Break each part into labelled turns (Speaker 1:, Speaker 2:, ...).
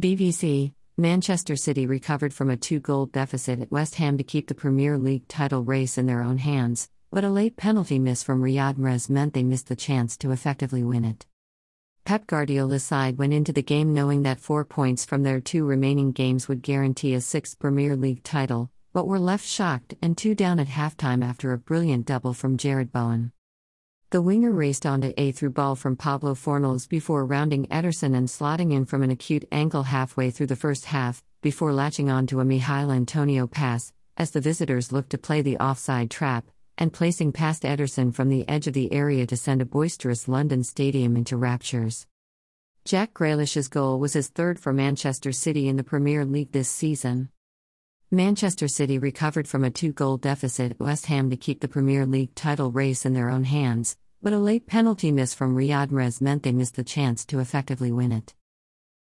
Speaker 1: BBC Manchester City recovered from a two goal deficit at West Ham to keep the Premier League title race in their own hands, but a late penalty miss from Riyad Mahrez meant they missed the chance to effectively win it. Pep Guardiola's side went into the game knowing that four points from their two remaining games would guarantee a sixth Premier League title, but were left shocked and two down at halftime after a brilliant double from Jarrod Bowen. The winger raced onto a through ball from Pablo Fornals before rounding Ederson and slotting in from an acute angle halfway through the first half, before latching on to a Michail Antonio pass, as the visitors looked to play the offside trap, and placing past Ederson from the edge of the area to send a boisterous London stadium into raptures. Jack Grealish's goal was his third for Manchester City in the Premier League this season. Manchester City recovered from a two goal deficit at West Ham to keep the Premier League title race in their own hands, but a late penalty miss from Riyad Mahrez meant they missed the chance to effectively win it.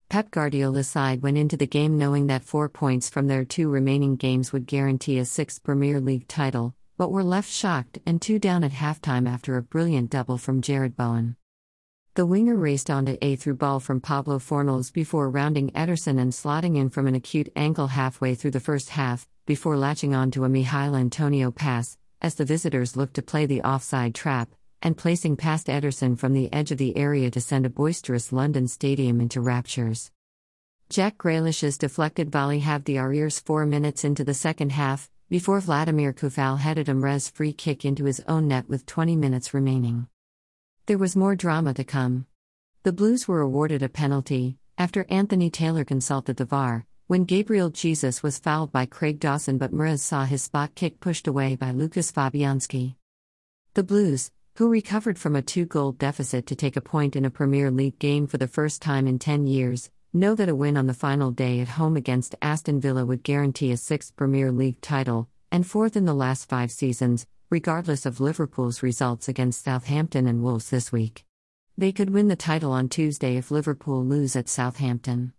Speaker 1: Pep Guardiola's side went into the game knowing that four points from their two remaining games would guarantee a sixth Premier League title, but were left shocked and two down at halftime after a brilliant double from Jarrod Bowen. The winger raced onto a through ball from Pablo Fornals before rounding Ederson and slotting in from an acute angle halfway through the first half, before latching on to a Michail Antonio pass, as the visitors looked to play the offside trap, and placing past Ederson from the edge of the area to send a boisterous London stadium into raptures. Jack Grealish's deflected volley had the Ariers four minutes into the second half, before Vladimir Coufal headed a Mahrez free kick into his own net with 20 minutes remaining. There was more drama to come. The Blues were awarded a penalty, after Anthony Taylor consulted the VAR, when Gabriel Jesus was fouled by Craig Dawson but Mahrez saw his spot kick pushed away by Lukas Fabianski. The Blues, who recovered from a two goal deficit to take a point in a Premier League game for the first time in 10 years, know that a win on the final day at home against Aston Villa would guarantee a sixth Premier League title, and fourth in the last five seasons, regardless of Liverpool's results against Southampton and Wolves this week. They could win the title on Tuesday if Liverpool lose at Southampton.